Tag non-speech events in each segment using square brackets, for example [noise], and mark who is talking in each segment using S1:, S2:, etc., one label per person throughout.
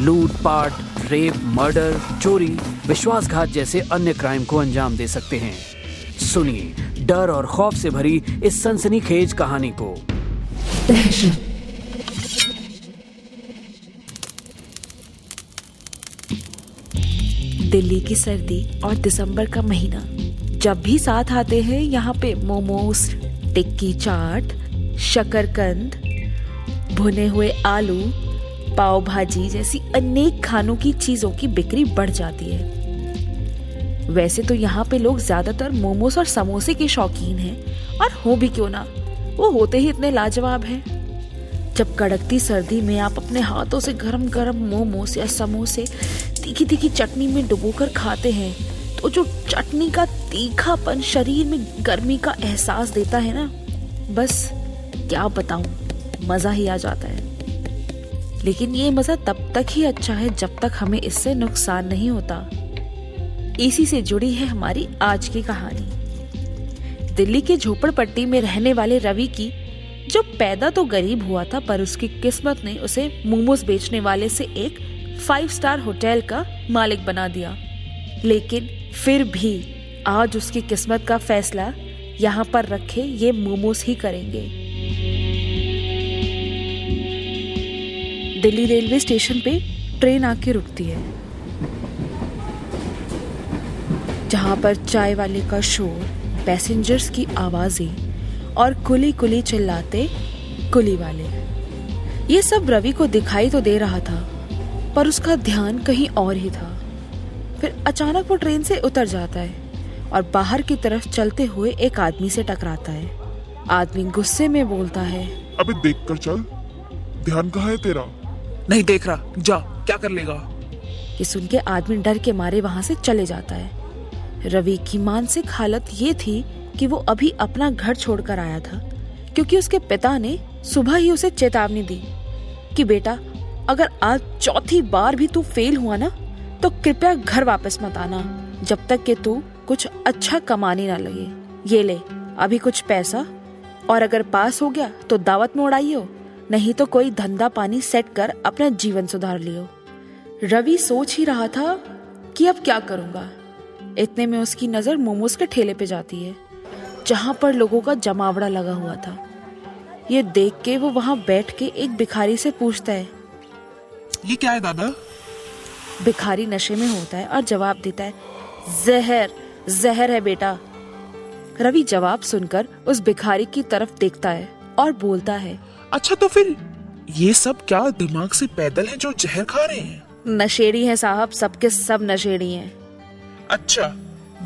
S1: लूट, पाट, rape, murder, चोरी, विश्वासघात जैसे अन्य क्राइम को अंजाम दे सकते हैं। सुनिए, डर और खौफ से भरी इस सनसनीखेज कहानी को।
S2: दिल्ली की सर्दी और दिसंबर का महीना। जब भी साथ आते हैं, यहाँ पे मोमोज, टिक्की चाट, शकरकंद, भुने हुए आलू पाव भाजी जैसी अनेक खानों की चीज़ों की बिक्री बढ़ जाती है। वैसे तो यहाँ पे लोग ज़्यादातर मोमोज और समोसे के शौकीन हैं, और हो भी क्यों ना? वो होते ही इतने लाजवाब हैं। जब कड़कती सर्दी में आप अपने हाथों से गरम गरम मोमोस या समोसे तीखी तीखी चटनी में डुबोकर खाते हैं तो जो चटनी का तीखापन शरीर में गर्मी का एहसास देता है ना? बस, क्या बताऊँ, मज़ा ही आ जाता है। लेकिन ये मज़ा तब तक ही अच्छा है जब तक हमें इससे नुकसान नहीं होता। इसी से जुड़ी है हमारी आज की कहानी। दिल्ली के झोपड़पट्टी में रहने वाले रवि की, जो पैदा तो गरीब हुआ था, पर उसकी किस्मत ने उसे मोमोज बेचने वाले से एक फाइव स्टार होटल का मालिक बना दिया। लेकिन फिर भी आज उसकी किस्मत का फैसला यहाँ पर रखे ये मोमोज ही करेंगे। दिल्ली रेलवे स्टेशन पे ट्रेन आके रुकती है। जहाँ पर चाय वाले का शोर पैसेंजर्स की आवाज़ें और कुली कुली चिल्लाते कुली वाले। ये सब रवि को दिखाई तो दे रहा था, पर उसका ध्यान कहीं और ही था। फिर अचानक वो ट्रेन से उतर जाता है और बाहर की तरफ़ चलते हुए एक आदमी से टकराता है। आदमी गुस्से में बोलता है
S3: अबे देख कर चल। ध्यान कहाँ है तेरा?
S4: नहीं देख रहा। जा, क्या कर लेगा?
S2: ये सुन के आदमी डर के मारे वहाँ से चले जाता है। रवि की मानसिक हालत ये थी कि वो अभी अपना घर छोड़कर आया था, क्योंकि उसके पिता ने सुबह ही उसे चेतावनी दी कि बेटा, अगर आज चौथी बार भी तू फेल हुआ ना तो कृपया घर वापस मत आना, जब तक कि तू कुछ अच्छा कमाने ना लगे। ये ले, अभी कुछ पैसा, और अगर पास हो गया तो दावत में उड़ाइयो। नहीं तो कोई धंधा पानी सेट कर अपना जीवन सुधार लियो। रवि सोच ही रहा था कि अब क्या करूँगा। इतने में उसकी नज़र मोमोज के ठेले पे जाती है जहाँ पर लोगों का जमावड़ा लगा हुआ था। ये देख के वो वहाँ बैठ के एक भिखारी से पूछता है
S4: ये क्या है दादा?
S2: भिखारी नशे में होता है और जवाब देता है जहर जहर है बेटा। रवि जवाब सुनकर उस भिखारी की तरफ़ देखता है और बोलता है
S4: अच्छा तो फिर ये सब क्या दिमाग से पैदल है जो जहर खा रहे हैं?
S2: नशेड़ी है साहब सबके सब नशेड़ी हैं।
S4: अच्छा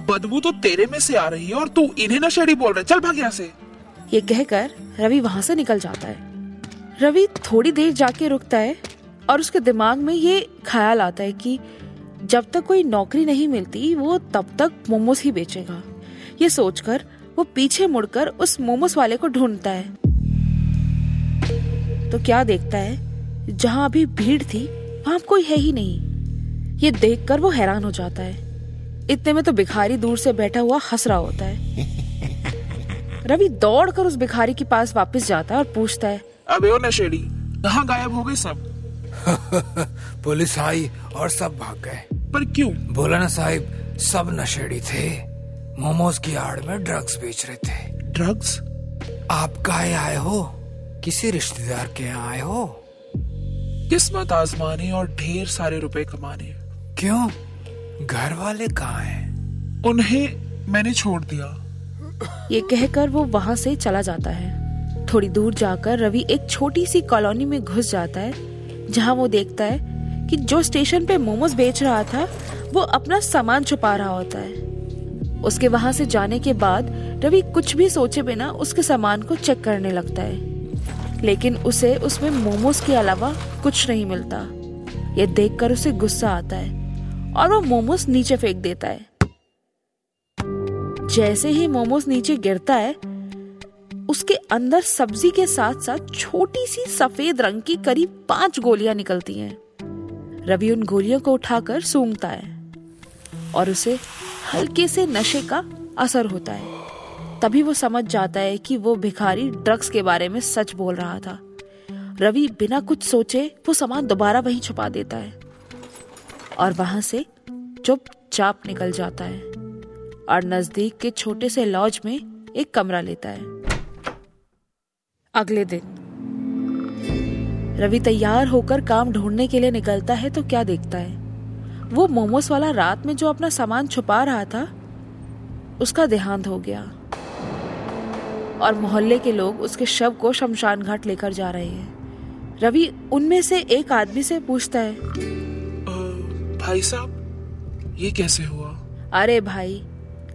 S4: बदबू तो तेरे में से आ रही है और तू इन्हें नशेड़ी बोल रहा है। चल भाग यहाँ से।
S2: ये कहकर रवि वहाँ से निकल जाता है। रवि थोड़ी देर जाके रुकता है और उसके दिमाग में ये ख्याल आता है कि जब तक कोई नौकरी नहीं मिलती वो तब तक मोमोज ही बेचेगा। ये सोचकर वो पीछे मुड़कर उस मोमोज वाले को ढूंढता है। तो क्या देखता है? जहाँ अभी भीड़ थी वहाँ कोई है ही नहीं। ये देखकर वो हैरान हो जाता है। इतने में तो भिखारी दूर से बैठा हुआ हंस रहा होता है। [laughs] रवि दौड़कर उस भिखारी के पास वापस जाता है और पूछता है
S4: अबे ओ नशेड़ी कहाँ गायब हो गए सब? [laughs]
S5: पुलिस आई और सब भाग गए।
S4: पर क्यों?
S5: बोला ना साहिब सब नशेड़ी थे। मोमोज की आड़ में ड्रग्स बेच रहे थे।
S4: ड्रग्स
S5: आप काहे आए हो? किसी रिश्तेदार के यहाँ आए हो?
S4: किस्मत आजमानी और ढेर सारे रुपए कमाने।
S5: क्यों? घर वाले कहाँ हैं?
S4: उन्हें मैंने छोड़ दिया।
S2: ये कहकर वो वहाँ से चला जाता है। थोड़ी दूर जाकर रवि एक छोटी सी कॉलोनी में घुस जाता है जहाँ वो देखता है कि जो स्टेशन पे मोमोज बेच रहा था वो अपना सामान छुपा रहा होता है। उसके वहाँ से जाने के बाद रवि कुछ भी सोचे बिना उसके सामान को चेक करने लगता है। लेकिन उसे उसमें मोमोज के अलावा कुछ नहीं मिलता। ये देखकर उसे गुस्सा आता है और वो मोमोज नीचे फेंक देता है। जैसे ही मोमोज नीचे गिरता है, उसके अंदर सब्ज़ी के साथ साथ छोटी सी सफ़ेद रंग की करीब पाँच गोलियाँ निकलती हैं। रवि उन गोलियों को उठाकर सूंघता है और उसे हल्के से नशे का असर होता है। तभी वो समझ जाता है कि वो भिखारी ड्रग्स के बारे में सच बोल रहा था। रवि बिना कुछ सोचे वो सामान दोबारा वहीं छुपा देता है। और वहाँ से चुपचाप निकल जाता है और नज़दीक के छोटे से लॉज में एक कमरा लेता है। अगले दिन। रवि तैयार होकर काम ढूँढने के लिए निकलता है तो क्या देखता है? वो मोमोस वाला रात में जो अपना सामान छुपा रहा था, उसका देहांत हो गया। और मोहल्ले के लोग उसके शव को शमशान घाट लेकर जा रहे हैं। रवि उनमें से एक आदमी से पूछता है।
S4: भाई साहब ये कैसे हुआ?
S2: अरे भाई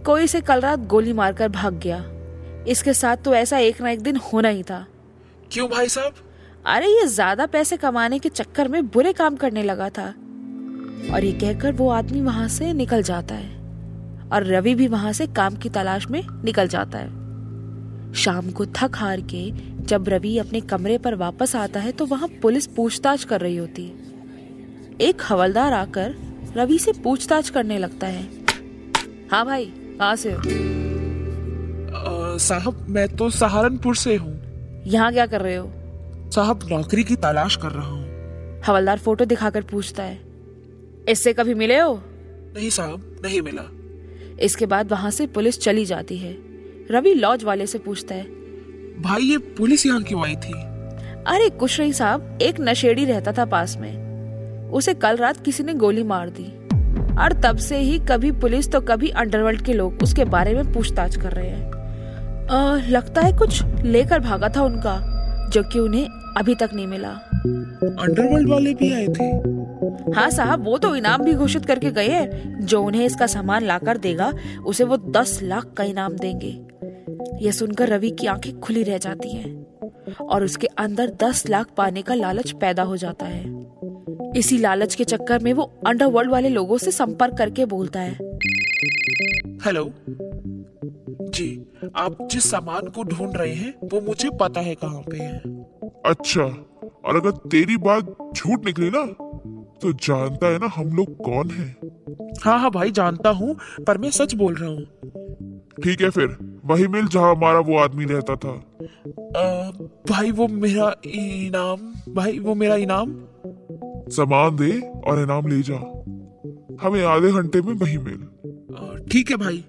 S2: कोई से कल रात गोली मारकर भाग गया। इसके साथ तो ऐसा एक ना एक दिन होना ही था।
S4: क्यों भाई साहब?
S2: अरे ये ज़्यादा पैसे कमाने के चक्कर में बुरे काम करने लगा था। और ये कहकर वो आदमी वहाँ से निकल जाता है। और रवि भी वहाँ से काम की तलाश में निकल जाता है। शाम को थक हार के जब रवि अपने कमरे पर वापस आता है तो वहाँ पुलिस पूछताछ कर रही होती है। एक हवलदार आकर रवि से पूछताछ करने लगता है। हाँ भाई कहाँ से हो?
S4: साहब मैं तो सहारनपुर से हूँ।
S2: यहाँ क्या कर रहे हो?
S4: साहब नौकरी की तलाश कर रहा हूँ।
S2: हवलदार फ़ोटो दिखाकर पूछता है। इससे कभी मिले हो?
S4: नहीं साहब नहीं मिला।
S2: इसके बाद वहाँ से पुलिस चली जाती है। रवि लॉज वाले से पूछता है।
S4: भाई ये पुलिस यहाँ क्यों आई थी?
S2: अरे कुछ नहीं साहब एक नशेड़ी रहता था पास में। उसे कल रात किसी ने गोली मार दी। और तब से ही कभी पुलिस तो कभी अंडरवर्ल्ड के लोग उसके बारे में पूछताछ कर रहे हैं। अ, लगता है कुछ लेकर भागा था उनका जो कि उन्हें अभी तक नहीं मिला।
S4: अंडरवर्ल्ड वाले भी आए थे?
S2: हाँ साहब वो तो इनाम भी घोषित करके गए हैं। जो उन्हें इसका सामान लाकर देगा उसे वो दस लाख का इनाम देंगे। यह सुनकर रवि की आँखें खुली रह जाती हैं और उसके अंदर दस लाख पाने का लालच पैदा हो जाता है। इसी लालच के चक्कर में वो अंडरवर्ल्ड वाले लोगों से संपर्क करके बोलता है।
S4: हेलो। जी आप जिस सामान को ढूंढ रहे हैं वो मुझे पता है कहाँ पे है।
S3: अच्छा और अगर तेरी बात झूठ निकली ना तो जानता है ना हम लोग कौन है?
S4: हाँ हाँ भाई जानता हूँ पर मैं सच बोल रहा हूँ।
S3: ठीक है फिर वही मिल जहाँ हमारा वो आदमी रहता था।
S4: अ, भाई वो मेरा इनाम भाई वो मेरा इनाम।
S3: सामान दे और इनाम ले जा। हमें आधे घंटे में वही मिल।
S4: ठीक है भाई।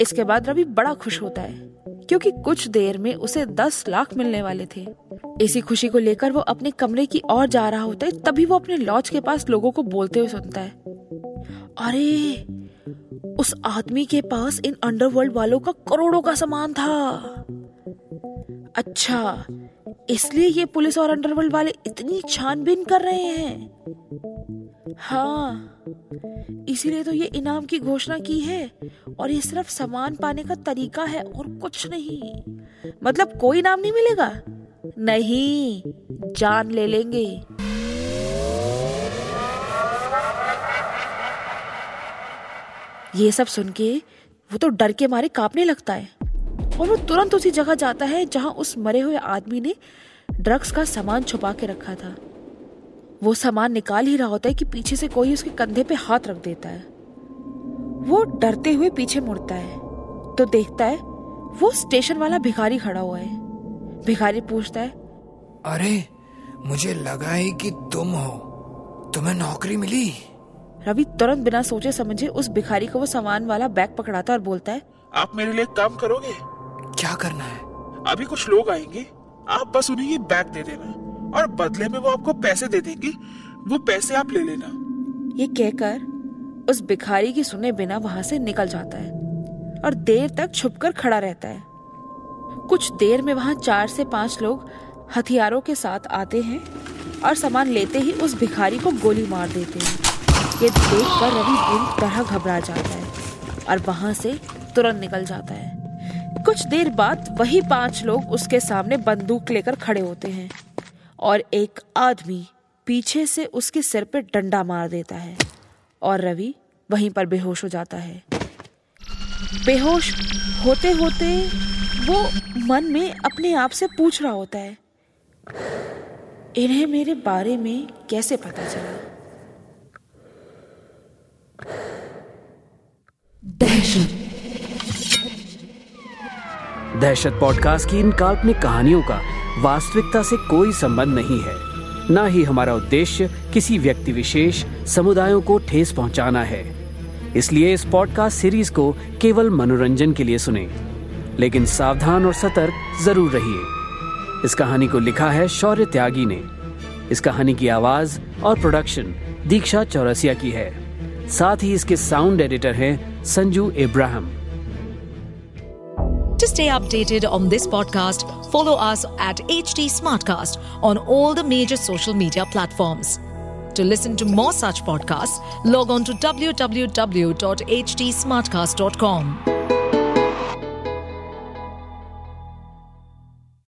S2: इसके बाद रवि बड़ा खुश होता है क्योंकि कुछ देर में उसे दस लाख मिलने वाले थे। इसी खुशी को लेकर वो अपने कमरे की ओर जा रहा होता है, तभी वो अपने लॉज के पास लोगों को बोलते हुए सुनता है। अरे, उस आदमी के पास इन अंडरवर्ल्ड वालों का करोड़ों का सामान था। अच्छा इसलिए ये पुलिस और अंडरवर्ल्ड वाले इतनी छानबीन कर रहे हैं। हाँ इसीलिए तो ये इनाम की घोषणा की है, और ये सिर्फ़ सामान पाने का तरीका है और कुछ नहीं। मतलब कोई इनाम नहीं मिलेगा? नहीं, जान ले लेंगे। ये सब सुन के वो तो डर के मारे कांपने लगता है। और वो तुरंत उसी जगह जाता है जहाँ उस मरे हुए आदमी ने ड्रग्स का सामान छुपा के रखा था। वो सामान निकाल ही रहा होता है कि पीछे से कोई उसके कंधे पे हाथ रख देता है। वो डरते हुए पीछे मुड़ता है। तो देखता है, वो स्टेशन वाला भिखारी खड़ा हुआ है। भिखारी पूछता है
S5: अरे मुझे लगा ही कि तुम हो। तुम्हें नौकरी मिली?
S2: रवि तुरंत बिना सोचे समझे उस भिखारी को वो सामान वाला बैग पकड़ाता है और बोलता है
S4: आप मेरे लिए काम करोगे?
S5: क्या करना है?
S4: अभी कुछ लोग आएँगे आप बस उन्हें ये बैग दे देना और बदले में वो आपको पैसे दे देंगे। वो पैसे आप ले लेना।
S2: ये कहकर उस भिखारी की सुने बिना वहाँ से निकल जाता है और देर तक छुपकर खड़ा रहता है। कुछ देर में वहाँ चार से पाँच लोग हथियारों के साथ आते हैं और सामान लेते ही उस भिखारी को गोली मार देते हैं। ये देखकर रवि बुरी तरह घबरा जाता है और वहाँ से तुरंत निकल जाता है। कुछ देर बाद वही पाँच लोग उसके सामने बंदूक लेकर खड़े होते हैं और एक आदमी पीछे से उसके सिर पे डंडा मार देता है और रवि वहीं पर बेहोश हो जाता है। बेहोश होते होते वो मन में अपने आप से पूछ रहा होता है, इन्हें मेरे बारे में कैसे पता चला?
S6: दहशत।
S1: दहशत पॉडकास्ट की इन काल्पनिक कहानियों का वास्तविकता से कोई संबंध नहीं है। ना ही हमारा उद्देश्य किसी व्यक्ति विशेष समुदायों को ठेस पहुंचाना है। इसलिए इस पॉडकास्ट सीरीज़ को केवल मनोरंजन के लिए सुने। लेकिन सावधान और सतर्क ज़रूर रहिए। इस कहानी को लिखा है शौर्य त्यागी ने। इस कहानी की आवाज़ और प्रोडक्शन दीक्षा चौरसिया की है। साथ ही इसके साउंड एडिटर हैं Sanju Ibrahim.
S6: To stay updated on this podcast follow us at H T smart cast on all the major social media platform to listen to more such podcast log on to W W W dot H T smart cast dot com